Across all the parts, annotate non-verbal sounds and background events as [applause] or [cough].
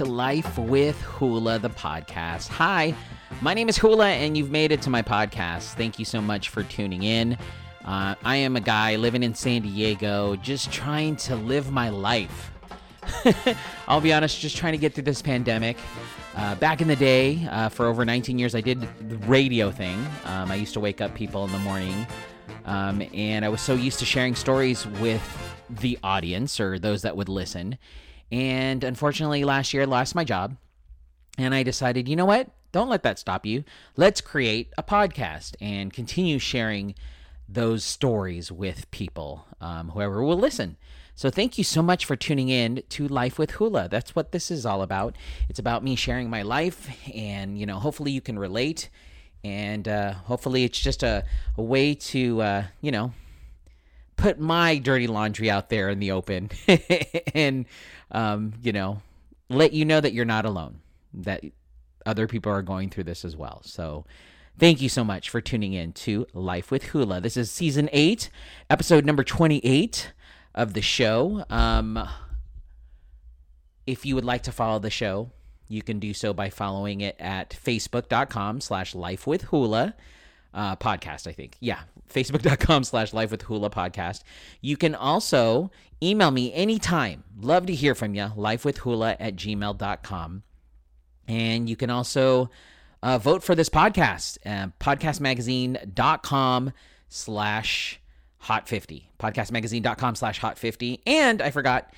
to Life with Hula, the podcast. Hi, my name is Hula, and you've made it to my podcast. Thank you so much for tuning in. Uh, I am a guy living in San Diego, just trying to live my life. [laughs] I'll be honest, just trying to get through this pandemic. Uh, back in the day, uh, for over 19 years, I did the radio thing. Um, I used to wake up people in the morning, um, and I was so used to sharing stories with the audience or those that would listen. And unfortunately, last year I lost my job, and I decided, you know what? Don't let that stop you. Let's create a podcast and continue sharing those stories with people, um, whoever will listen. So thank you so much for tuning in to Life with Hula. That's what this is all about. It's about me sharing my life, and you know, hopefully you can relate, and uh, hopefully it's just a, a way to uh, you know put my dirty laundry out there in the open, [laughs] and um, you know let you know that you're not alone. That other people are going through this as well. So. Thank you so much for tuning in to Life with Hula. This is season eight, episode number 28 of the show. Um, if you would like to follow the show, you can do so by following it at facebook.com slash life with hula uh, podcast, I think. Yeah, facebook.com slash life with hula podcast. You can also email me anytime. Love to hear from you. Lifewithhula at gmail.com. And you can also uh, vote for this podcast, uh, podcastmagazine.com slash hot 50 podcastmagazine.com slash hot 50 and i forgot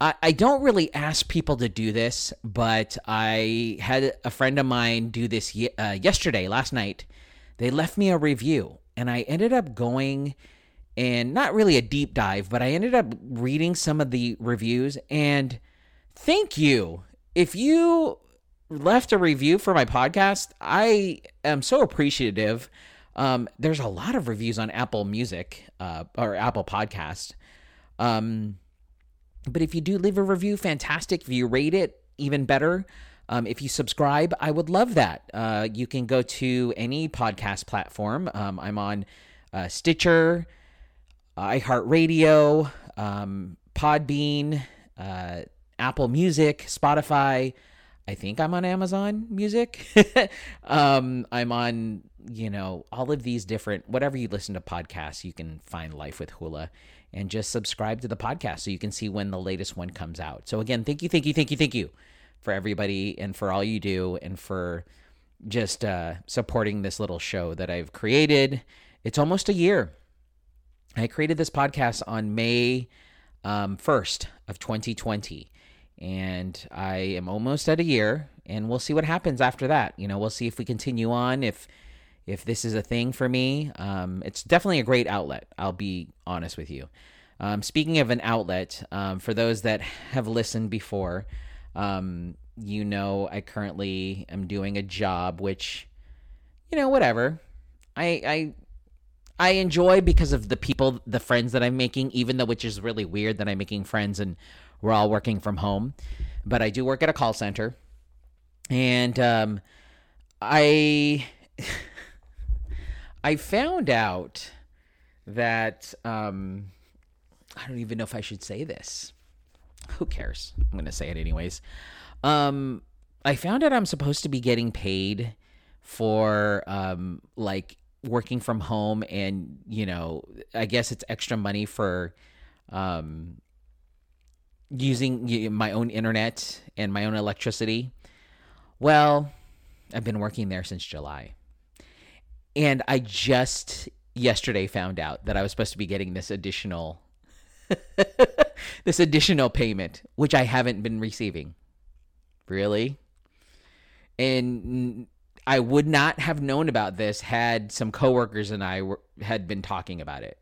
I, I don't really ask people to do this but i had a friend of mine do this uh, yesterday last night they left me a review and i ended up going and not really a deep dive but i ended up reading some of the reviews and thank you if you left a review for my podcast i am so appreciative um, there's a lot of reviews on Apple Music uh, or Apple Podcast. Um, but if you do leave a review, fantastic. If you rate it, even better. Um, if you subscribe, I would love that. Uh, you can go to any podcast platform. Um, I'm on uh, Stitcher, iHeartRadio, um, Podbean, uh, Apple Music, Spotify. I think I'm on Amazon Music. [laughs] um, I'm on, you know, all of these different, whatever you listen to podcasts, you can find Life with Hula and just subscribe to the podcast so you can see when the latest one comes out. So, again, thank you, thank you, thank you, thank you for everybody and for all you do and for just uh, supporting this little show that I've created. It's almost a year. I created this podcast on May um, 1st of 2020 and I am almost at a year, and we'll see what happens after that. You know, we'll see if we continue on, if if this is a thing for me. Um, it's definitely a great outlet. I'll be honest with you. Um, speaking of an outlet, um, for those that have listened before, um, you know I currently am doing a job which, you know, whatever. I I I enjoy because of the people, the friends that I'm making, even though which is really weird that I'm making friends and we're all working from home, but I do work at a call center, and um, I [laughs] I found out that um, I don't even know if I should say this. Who cares? I'm going to say it anyways. Um, I found out I'm supposed to be getting paid for um, like working from home, and you know, I guess it's extra money for um, using my own internet and my own electricity. Well, I've been working there since July. And I just yesterday found out that I was supposed to be getting this additional [laughs] this additional payment which I haven't been receiving. Really? And I would not have known about this had some coworkers and I were, had been talking about it.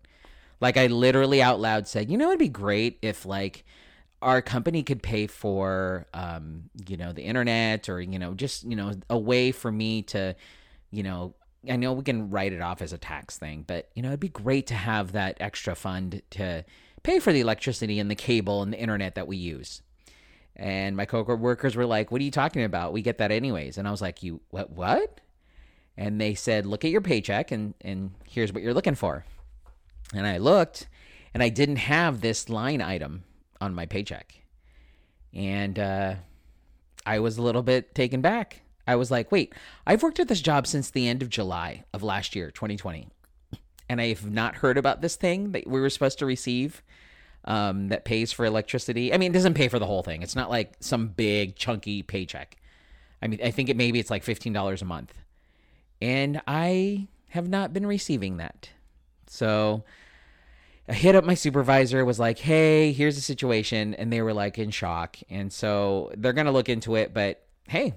Like I literally out loud said, "You know it'd be great if like our company could pay for um, you know the internet or you know just you know a way for me to you know I know we can write it off as a tax thing, but you know it'd be great to have that extra fund to pay for the electricity and the cable and the internet that we use. And my coworkers were like, "What are you talking about? We get that anyways." And I was like, "You what? What?" And they said, "Look at your paycheck and and here's what you're looking for." And I looked, and I didn't have this line item on my paycheck. And uh, I was a little bit taken back. I was like, wait, I've worked at this job since the end of July of last year, 2020. And I've not heard about this thing that we were supposed to receive um, that pays for electricity. I mean, it doesn't pay for the whole thing. It's not like some big chunky paycheck. I mean, I think it maybe it's like $15 a month. And I have not been receiving that. So I hit up my supervisor, was like, hey, here's the situation. And they were like in shock. And so they're to look into it. But hey,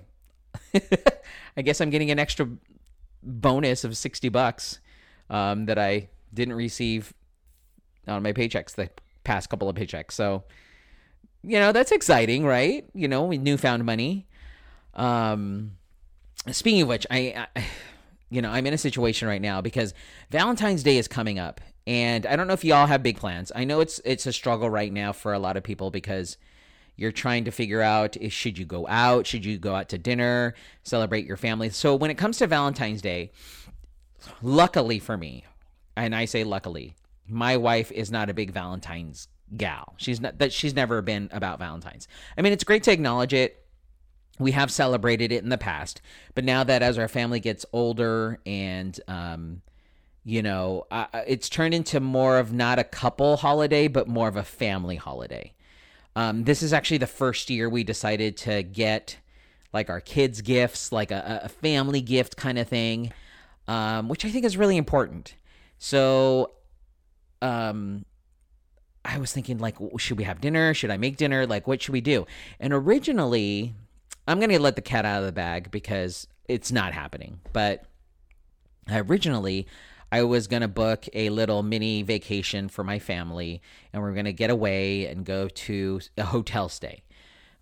[laughs] I guess I'm getting an extra bonus of 60 bucks um, that I didn't receive on my paychecks the past couple of paychecks. So, you know, that's exciting, right? You know, with newfound money. Um, speaking of which, I, I, [sighs] you know, I'm in a situation right now because Valentine's Day is coming up, and I don't know if y'all have big plans. I know it's it's a struggle right now for a lot of people because you're trying to figure out is should you go out, should you go out to dinner, celebrate your family. So when it comes to Valentine's Day, luckily for me, and I say luckily, my wife is not a big Valentine's gal. She's not that she's never been about Valentine's. I mean, it's great to acknowledge it we have celebrated it in the past, but now that as our family gets older and, um, you know, uh, it's turned into more of not a couple holiday, but more of a family holiday. Um, this is actually the first year we decided to get like our kids' gifts, like a, a family gift kind of thing, um, which I think is really important. So, um, I was thinking, like, should we have dinner? Should I make dinner? Like, what should we do? And originally, I'm going to let the cat out of the bag because it's not happening. But originally, I was going to book a little mini vacation for my family and we're going to get away and go to a hotel stay.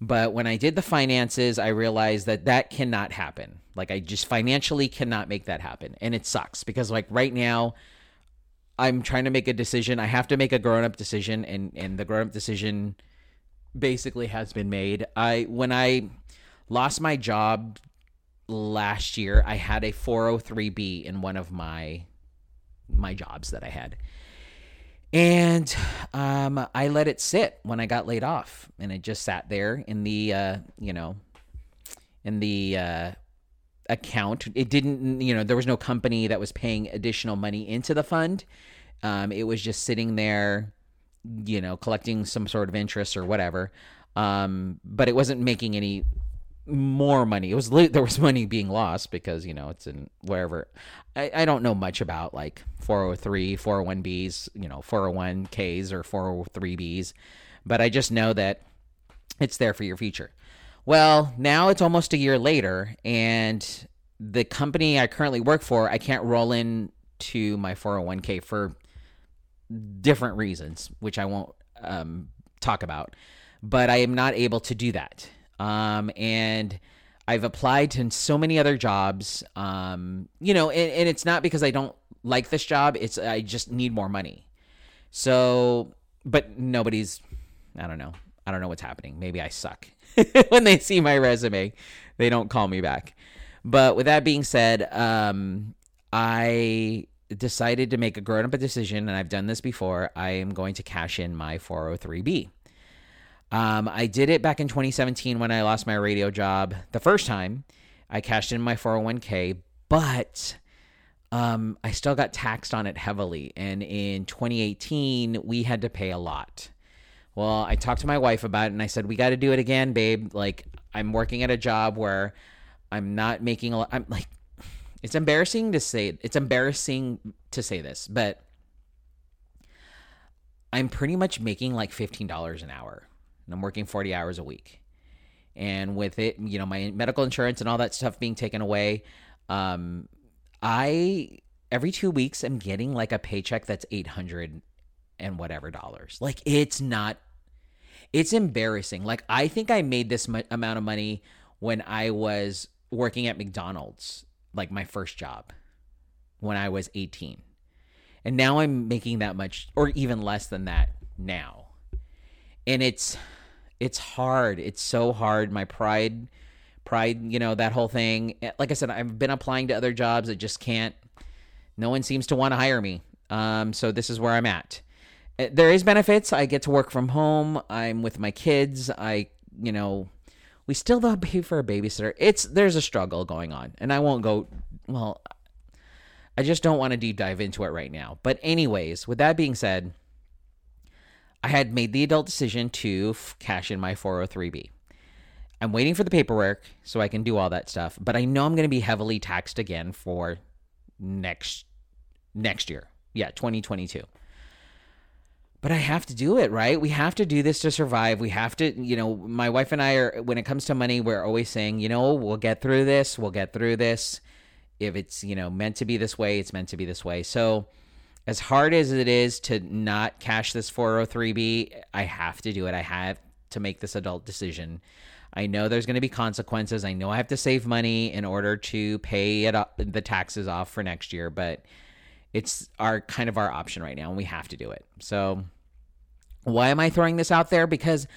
But when I did the finances, I realized that that cannot happen. Like, I just financially cannot make that happen. And it sucks because, like, right now, I'm trying to make a decision. I have to make a grown up decision, and, and the grown up decision basically has been made. I, when I, lost my job last year. I had a 403b in one of my my jobs that I had. And um, I let it sit when I got laid off, and it just sat there in the uh, you know in the uh, account. It didn't you know there was no company that was paying additional money into the fund. Um, it was just sitting there, you know, collecting some sort of interest or whatever. Um, but it wasn't making any more money. It was there was [laughs] money being lost because you know it's in wherever. I, I don't know much about like 403, 401bs, you know 401ks or 403bs, but I just know that it's there for your future. Well, now it's almost a year later, and the company I currently work for, I can't roll in to my 401k for different reasons, which I won't um, talk about. But I am not able to do that um, and I've applied to so many other jobs. Um, you know, and, and it's not because I don't like this job. It's I just need more money. So, but nobody's. I don't know. I don't know what's happening. Maybe I suck. [laughs] when they see my resume, they don't call me back. But with that being said, um, I decided to make a grown up decision, and I've done this before. I am going to cash in my 403b. Um, I did it back in 2017 when I lost my radio job the first time. I cashed in my 401k, but um, I still got taxed on it heavily. And in 2018, we had to pay a lot. Well, I talked to my wife about it and I said, We got to do it again, babe. Like, I'm working at a job where I'm not making a lot. I'm like, it's embarrassing to say, it's embarrassing to say this, but I'm pretty much making like $15 an hour and I'm working 40 hours a week. And with it, you know, my medical insurance and all that stuff being taken away, um, I every two weeks I'm getting like a paycheck that's 800 and whatever dollars. Like it's not, it's embarrassing. Like I think I made this amount of money when I was working at McDonald's, like my first job when I was 18. And now I'm making that much or even less than that now. And it's it's hard. It's so hard. My pride, pride, you know, that whole thing. Eh, like I said, I've been applying to other jobs that just can't. No one seems to want to hire me. Um, so this is where I'm at. Eh, there is benefits. I get to work from home. I'm with my kids. I, you know, We still don't pay [laughs] for a babysitter. It's there's a struggle going on, and I won't go. Well, I just don't want to deep dive into it right now. But anyways, with that being said, I had made the adult decision to f- cash in my 403b. I'm waiting for the paperwork so I can do all that stuff, but I know I'm going to be heavily taxed again for next next year. Yeah, 2022 but I have to do it, right? We have to do this to survive. We have to, you know, my wife and I are, when it comes to money, we're always saying, you know, we'll get through this. We'll get through this. If it's, you know, meant to be this way, it's meant to be this way. So, as hard as it is to not cash this 403b, I have to do it. I have to make this adult decision. I know there's going to be consequences. I know I have to save money in order to pay it up, the taxes off for next year, but it's our kind of our option right now and we have to do it. So why am I throwing this out there? Because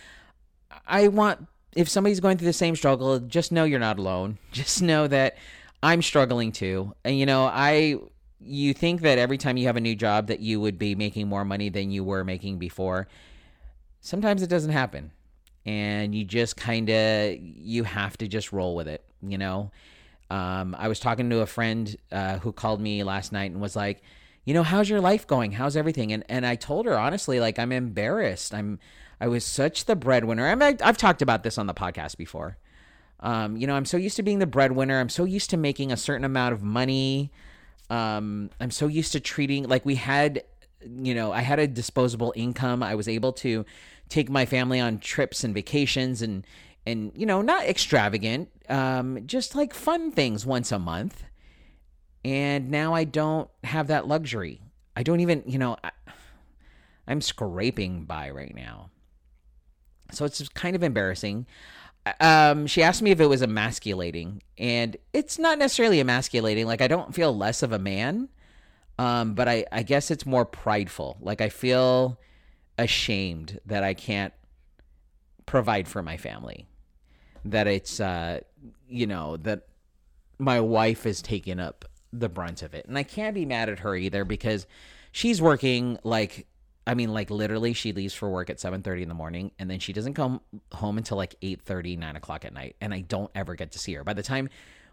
I want, if somebody's going through the same struggle, just know you're not alone. [laughs] Just know that I'm struggling too. And, you know, I, you think that every time you have a new job that you would be making more money than you were making before. Sometimes it doesn't happen. And you just kind of, you have to just roll with it, you know? Um, I was talking to a friend uh, who called me last night and was like, you know, how's your life going? How's everything? And and I told her honestly, like I'm embarrassed. I'm I was such the breadwinner. I mean, I've talked about this on the podcast before. Um, you know, I'm so used to being the breadwinner. I'm so used to making a certain amount of money. Um, I'm so used to treating like we had, you know, I had a disposable income. I was able to take my family on trips and vacations and and you know, not extravagant, um, just like fun things once a month. And now I don't have that luxury. I don't even, you know, I, I'm scraping by right now. So it's kind of embarrassing. Um, she asked me if it was emasculating, and it's not necessarily emasculating. Like I don't feel less of a man, um, but I, I guess it's more prideful. Like I feel ashamed that I can't provide for my family. That it's, uh, you know, that my wife is taking up the brunt of it. And I can't be mad at her either because she's working like I mean like literally she leaves for work at 7:30 in the morning and then she doesn't come home until like 8:30 9 o'clock at night and I don't ever get to see her. By the time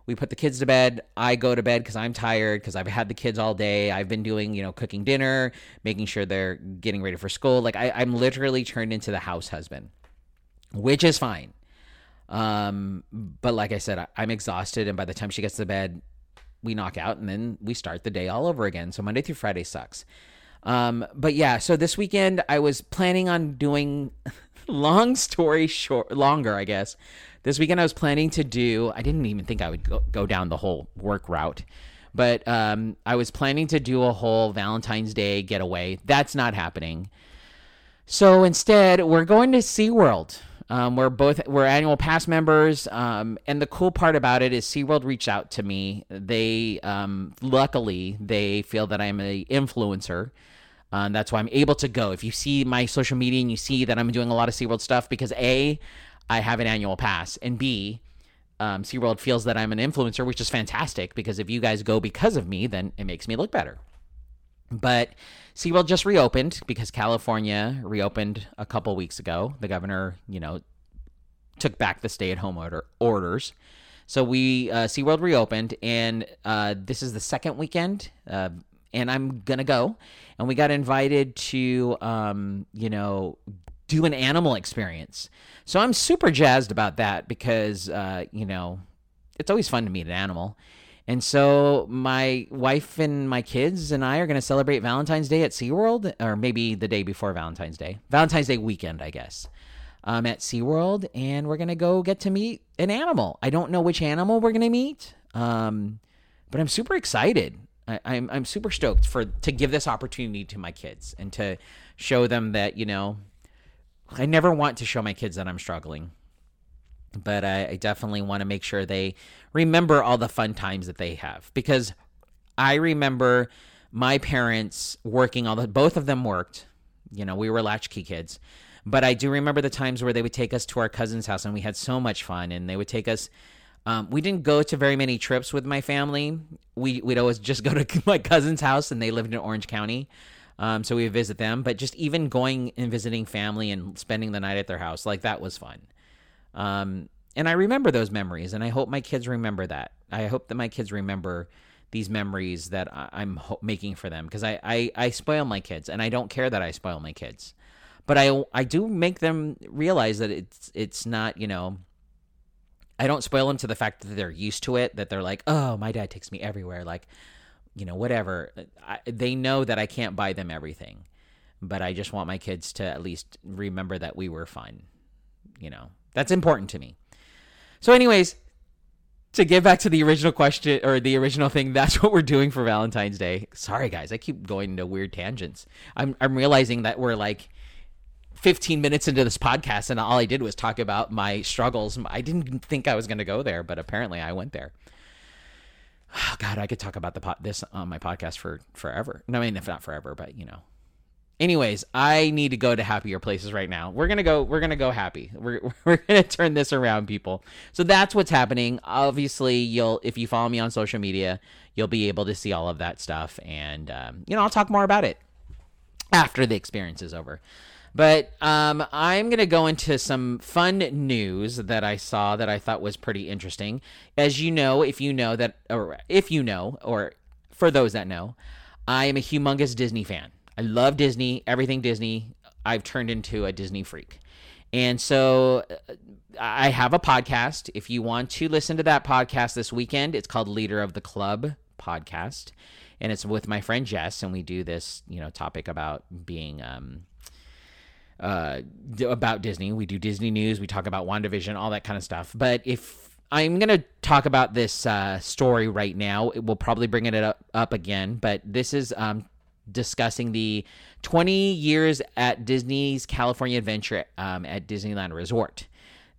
we put the kids to bed, I go to bed because I'm tired because I've had the kids all day. I've been doing, you know, cooking dinner, making sure they're getting ready for school. Like I, I'm literally turned into the house husband, which is fine. Um, but like I said, I, I'm exhausted, and by the time she gets to bed, we knock out and then we start the day all over again. So Monday through Friday sucks. Um, but yeah, so this weekend I was planning on doing [laughs] long story short, longer, I guess. This weekend I was planning to do, I didn't even think I would go, go down the whole work route, but um, I was planning to do a whole Valentine's Day getaway. That's not happening. So instead, we're going to SeaWorld. Um, we're both we're annual pass members, um, and the cool part about it is SeaWorld reached out to me. They um, luckily they feel that I'm a influencer. Um, that's why I'm able to go. If you see my social media and you see that I'm doing a lot of SeaWorld stuff, because a I have an annual pass, and b um, SeaWorld feels that I'm an influencer, which is fantastic because if you guys go because of me, then it makes me look better. But SeaWorld just reopened because California reopened a couple weeks ago. The governor, you know, took back the stay-at-home order orders. So we uh, SeaWorld reopened, and uh, this is the second weekend, uh, and I'm gonna go. And we got invited to, um, you know, do an animal experience. So I'm super jazzed about that because, uh, you know, it's always fun to meet an animal. And so my wife and my kids and I are going to celebrate Valentine's Day at SeaWorld, or maybe the day before Valentine's Day. Valentine's Day weekend, I guess, um, at SeaWorld. And we're going to go get to meet an animal. I don't know which animal we're going to meet, um, but I'm super excited. I, I'm, I'm super stoked for to give this opportunity to my kids and to show them that, you know, I never want to show my kids that I'm struggling but I, I definitely want to make sure they remember all the fun times that they have because I remember my parents working all the both of them worked. You know, we were latchkey kids. But I do remember the times where they would take us to our cousin's house and we had so much fun and they would take us um, we didn't go to very many trips with my family. We we'd always just go to [laughs] my cousin's house and they lived in Orange County. Um, so we would visit them, but just even going and visiting family and spending the night at their house, like that was fun. Um, and I remember those memories, and I hope my kids remember that. I hope that my kids remember these memories that I- am ho- making for them because I, I I spoil my kids, and I don't care that I spoil my kids, but I I do make them realize that it's it's not you know. I don't spoil them to the fact that they're used to it, that they're like, oh, my dad takes me everywhere, like, you know, whatever. I, they know that I can't buy them everything, but I just want my kids to at least remember that we were fun. You know, that's important to me. So, anyways, to get back to the original question or the original thing, [laughs] that's what we're doing for Valentine's Day. Sorry, guys, I keep going into weird tangents. I'm I'm realizing that we're like 15 minutes into this podcast, and all I did was talk about my struggles. I didn't think I was going to go there, but apparently I went there. [sighs] Oh, God, I could talk about the pot this on my podcast for forever. No, I mean, if not forever, but you know, anyways i need to go to happier places right now we're gonna go we're gonna go happy we're, [laughs] we're gonna turn this around people so that's what's happening obviously you'll if you follow me on social media you'll be able to see all of that stuff and um, you know i'll talk more about it after the experience is over but um, i'm gonna go into some fun news that i saw that i thought was pretty interesting as you know if you know that or if you know or for those that know i am a humongous disney fan I love Disney, everything Disney. I've turned into a Disney freak. And so uh, I have a podcast. If you want to listen to that podcast this weekend, it's called Leader of the Club podcast. And it's with my friend Jess, and we do this, you know, topic about being um uh about Disney. We do Disney news, we talk about WandaVision, all that kind of stuff. But if I'm going to talk about this uh, story right now. We'll probably bring it up, up again, but this is um, discussing the 20 years at Disney's California Adventure um, at Disneyland Resort.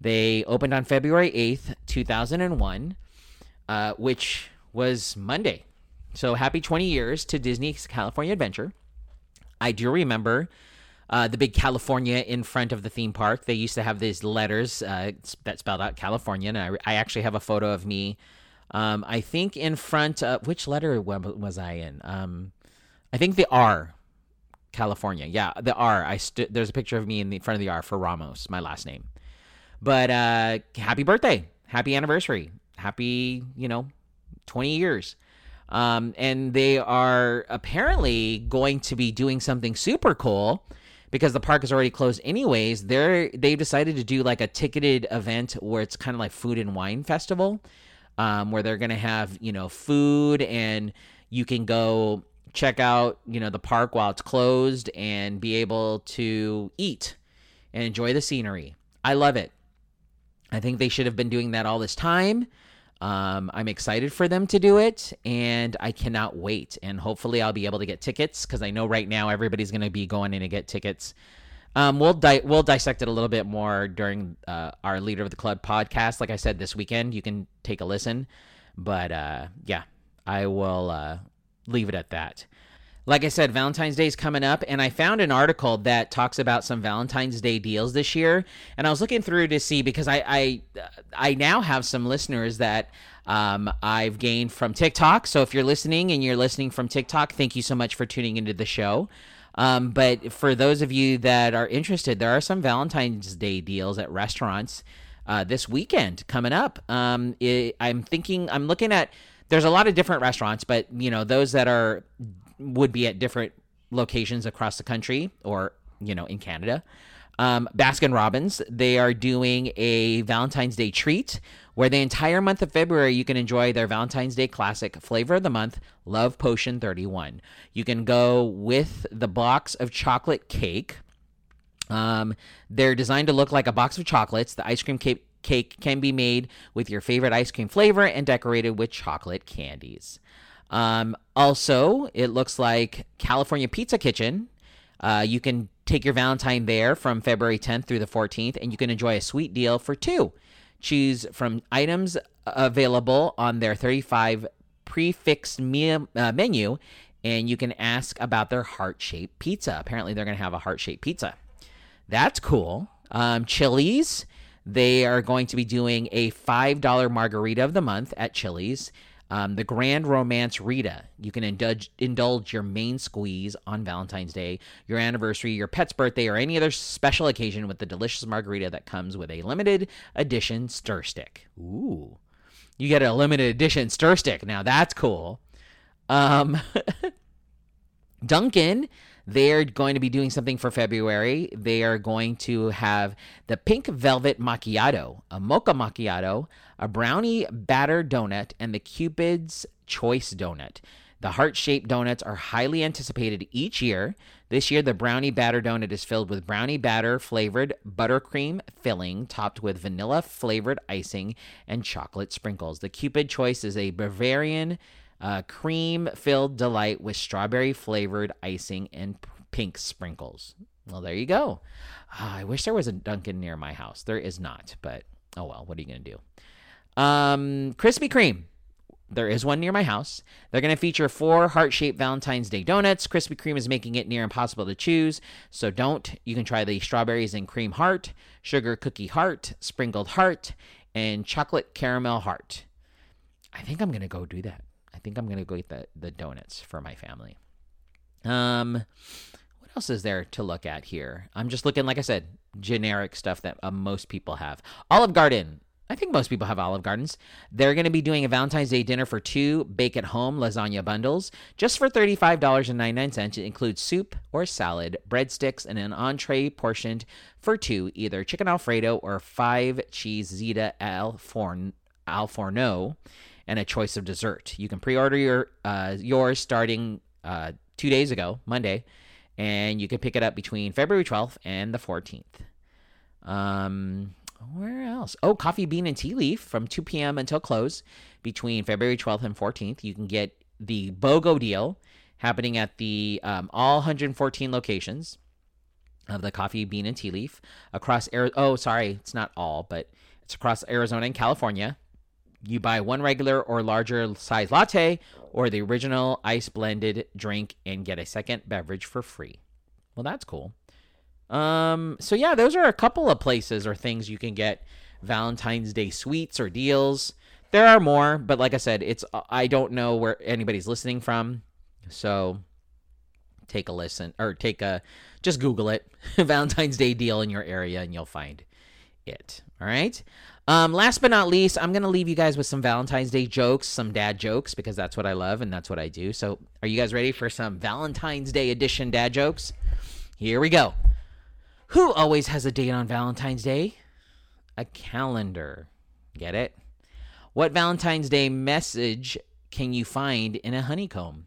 They opened on February 8th, 2001, uh, which was Monday. So happy 20 years to Disney's California Adventure. I do remember uh, the big California in front of the theme park. They used to have these letters uh, that spelled out California, and I, I actually have a photo of me. Um, I think in front of which letter was I in? Um, I think the R, California. Yeah, the R. I stood. There's a picture of me in the front of the R for Ramos, my last name. But uh, happy birthday, happy anniversary, happy you know, twenty years. Um, and they are apparently going to be doing something super cool because the park is already closed anyways. They're they've decided to do like a ticketed event where it's kind of like food and wine festival, um, where they're gonna have you know food and you can go check out, you know, the park while it's closed and be able to eat and enjoy the scenery. I love it. I think they should have been doing that all this time. Um, I'm excited for them to do it, and I cannot wait. And hopefully, I'll be able to get tickets because I know right now everybody's going to be going in to get tickets. Um, we'll di- we'll dissect it a little bit more during uh, our leader of the club podcast. Like I said, this weekend you can take a listen. But uh, yeah, I will uh, leave it at that. Like I said, Valentine's Day is coming up, and I found an article that talks about some Valentine's Day deals this year. And I was looking through to see because I I, I now have some listeners that um, I've gained from TikTok. So if you're listening and you're listening from TikTok, thank you so much for tuning into the show. Um, but for those of you that are interested, there are some Valentine's Day deals at restaurants uh, this weekend coming up. Um, it, I'm thinking, I'm looking at there's a lot of different restaurants, but you know those that are would be at different locations across the country or you know in Canada. Um, Baskin Robbins, they are doing a Valentine's Day treat where the entire month of February you can enjoy their Valentine's Day classic flavor of the month, Love Potion 31. You can go with the box of chocolate cake. Um, they're designed to look like a box of chocolates. The ice cream cake cake can be made with your favorite ice cream flavor and decorated with chocolate candies. Um, also, it looks like California Pizza Kitchen. Uh, you can take your Valentine there from February 10th through the 14th, and you can enjoy a sweet deal for two. Choose from items available on their 35 prefixed me- uh, menu, and you can ask about their heart shaped pizza. Apparently, they're going to have a heart shaped pizza. That's cool. Um, Chili's they are going to be doing a $5 margarita of the month at Chili's. Um, the Grand Romance Rita. You can indulge, indulge your main squeeze on Valentine's Day, your anniversary, your pet's birthday, or any other special occasion with the delicious margarita that comes with a limited edition stir stick. Ooh. You get a limited edition stir stick. Now that's cool. Um, [laughs] Dunkin', they're going to be doing something for February. They are going to have the Pink Velvet Macchiato, a Mocha Macchiato, a Brownie Batter Donut, and the Cupid's Choice Donut. The heart shaped donuts are highly anticipated each year. This year, the brownie batter donut is filled with brownie batter flavored buttercream filling, topped with vanilla flavored icing and chocolate sprinkles. The Cupid choice is a Bavarian uh, cream filled delight with strawberry flavored icing and pink sprinkles. Well, there you go. Uh, I wish there was a Dunkin' near my house. There is not, but oh well, what are you going to do? Um, Krispy Kreme. There is one near my house. They're going to feature four heart shaped Valentine's Day donuts. Krispy Kreme is making it near impossible to choose, so don't. You can try the strawberries and cream heart, sugar cookie heart, sprinkled heart, and chocolate caramel heart. I think I'm going to go do that. Think I'm going to go get the, the donuts for my family. Um, what else is there to look at here? I'm just looking, like I said, generic stuff that uh, most people have. Olive Garden. I think most people have Olive Gardens. They're going to be doing a Valentine's Day dinner for two bake at home lasagna bundles just for $35.99. It includes soup or salad, breadsticks, and an entree portioned for two, either chicken Alfredo or five cheese Ziti al, forn, al forno, and a choice of dessert. You can pre order your uh, yours starting uh, two days ago, Monday, and you can pick it up between February 12th and the 14th. Um, where else? Oh, Coffee Bean and Tea Leaf from 2 p.m. until close between February 12th and 14th. You can get the BOGO deal happening at the um, all 114 locations of the Coffee Bean and Tea Leaf across. Oh, sorry, it's not all, but it's across Arizona and California. You buy one regular or larger size latte or the original ice blended drink and get a second beverage for free. Well, that's cool. Um, so yeah, those are a couple of places or things you can get Valentine's Day sweets or deals. There are more, but like I said, it's I don't know where anybody's listening from. So take a listen or take a just Google it [laughs] Valentine's Day deal in your area and you'll find it. All right. Um, last but not least, I'm gonna leave you guys with some Valentine's Day jokes, some dad jokes, because that's what I love and that's what I do. So, are you guys ready for some Valentine's Day edition dad jokes? Here we go. Who always has a date on Valentine's Day? A calendar. Get it? What Valentine's Day message can you find in a honeycomb?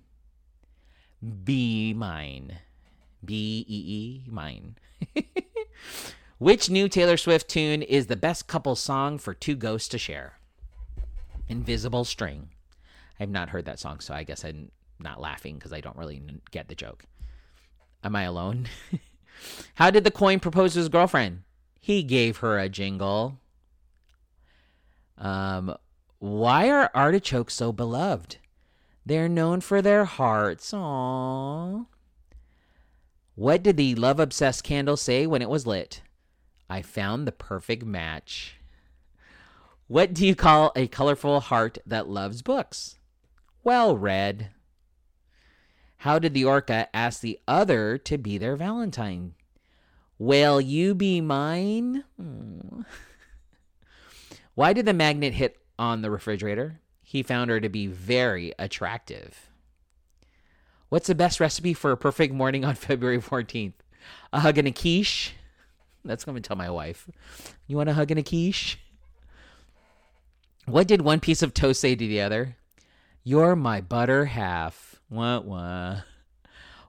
Be mine. B E E, mine. [laughs] Which new Taylor Swift tune is the best couple song for two ghosts to share? Invisible String. I have not heard that song, so I guess I'm not laughing because I don't really get the joke. Am I alone? [laughs] How did the coin propose to his girlfriend? He gave her a jingle. Um, why are artichokes so beloved? They're known for their hearts. Aww. What did the love obsessed candle say when it was lit? I found the perfect match. What do you call a colorful heart that loves books? Well read. How did the orca ask the other to be their Valentine? Will you be mine? Hmm. Why did the magnet hit on the refrigerator? He found her to be very attractive. What's the best recipe for a perfect morning on [laughs] February 14th? A hug and a quiche? That's going to tell my wife. You want a hug and a quiche? What did one piece of toast say to the other? You're my butter half. What what?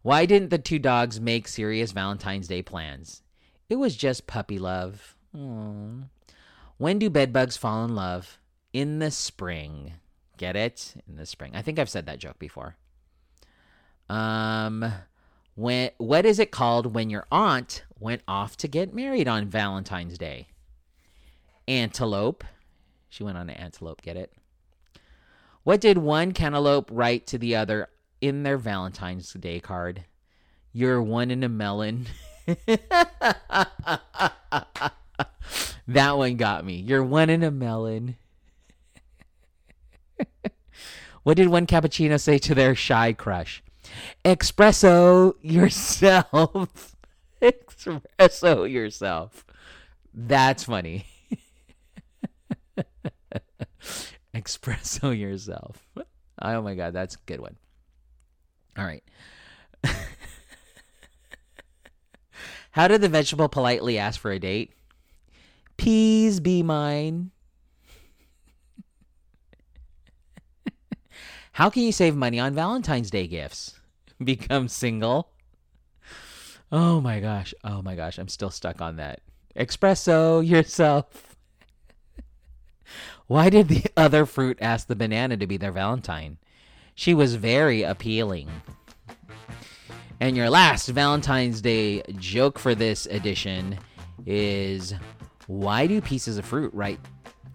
Why didn't the two dogs make serious Valentine's Day plans? It was just puppy love. Aww. When do bedbugs fall in love? In the spring. Get it? In the spring. I think I've said that joke before. Um when what is it called when your aunt went off to get married on Valentine's Day? Antelope. She went on an antelope, get it? What did one cantaloupe write to the other in their Valentine's Day card? You're one in a melon. [laughs] that one got me. You're one in a melon. [laughs] What did one cappuccino say to their shy crush? Espresso yourself. [laughs] Espresso yourself. That's funny. [laughs] Espresso yourself. Oh my god, that's a good one. All right. [laughs] How did the vegetable politely ask for a date? Please be mine. How can you save money on Valentine's Day gifts? [laughs] Become single. Oh my gosh. Oh my gosh. I'm still stuck on that. Espresso yourself. [laughs] Why did the other fruit ask the banana to be their Valentine? She was very appealing. And your last Valentine's Day joke for this edition is why do pieces of fruit right?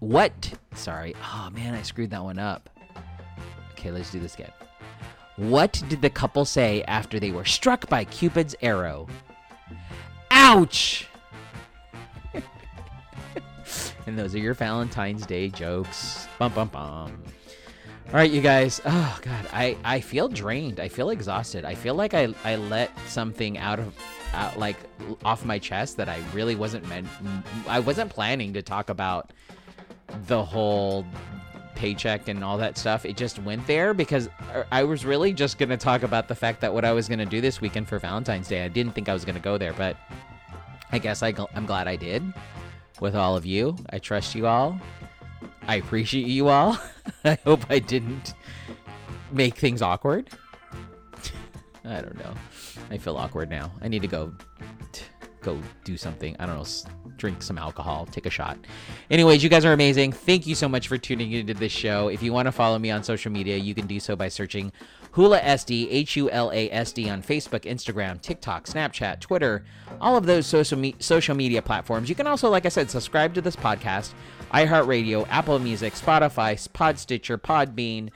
What? Sorry. Oh man, I screwed that one up. Okay, let's do this again. What did the couple say after they were struck by Cupid's arrow? Ouch! [laughs] and those are your Valentine's Day jokes. Bum bum bum. All right, you guys. Oh God, I I feel drained. I feel exhausted. I feel like I I let something out of out like off my chest that I really wasn't meant. I wasn't planning to talk about the whole paycheck and all that stuff. It just went there because I was really just going to talk about the fact that what I was going to do this weekend for Valentine's Day. I didn't think I was going to go there, but I guess I, I'm glad I did with all of you. I trust you all. I appreciate you all. [laughs] I hope I didn't make things awkward. [laughs] I don't know. I feel awkward now. I need to go go do something. I don't know, drink some alcohol, take a shot. Anyways, you guys are amazing. Thank you so much for tuning into this show. If you want to follow me on social media, you can do so by searching Hula SD, H U L A S D on Facebook, Instagram, TikTok, Snapchat, Twitter, all of those social me- social media platforms. You can also, like I said, subscribe to this podcast iHeartRadio, Apple Music, Spotify, Pod Stitcher, Podbean.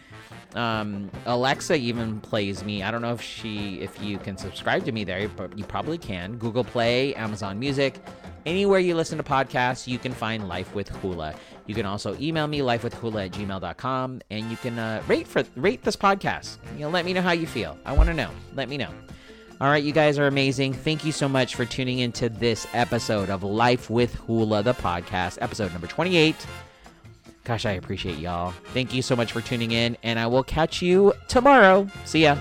Um, Alexa even plays me. I don't know if she, if you can subscribe to me there, but you probably can. Google Play, Amazon Music, anywhere you listen to podcasts, you can find Life with Hula. You can also email me lifewithhula at gmail.com and you can uh, rate for rate this podcast. You know, let me know how you feel. I want to know. Let me know. All right, you guys are amazing. Thank you so much for tuning into this episode of Life with Hula, the podcast, episode number 28. Gosh, I appreciate y'all. Thank you so much for tuning in, and I will catch you tomorrow. See ya.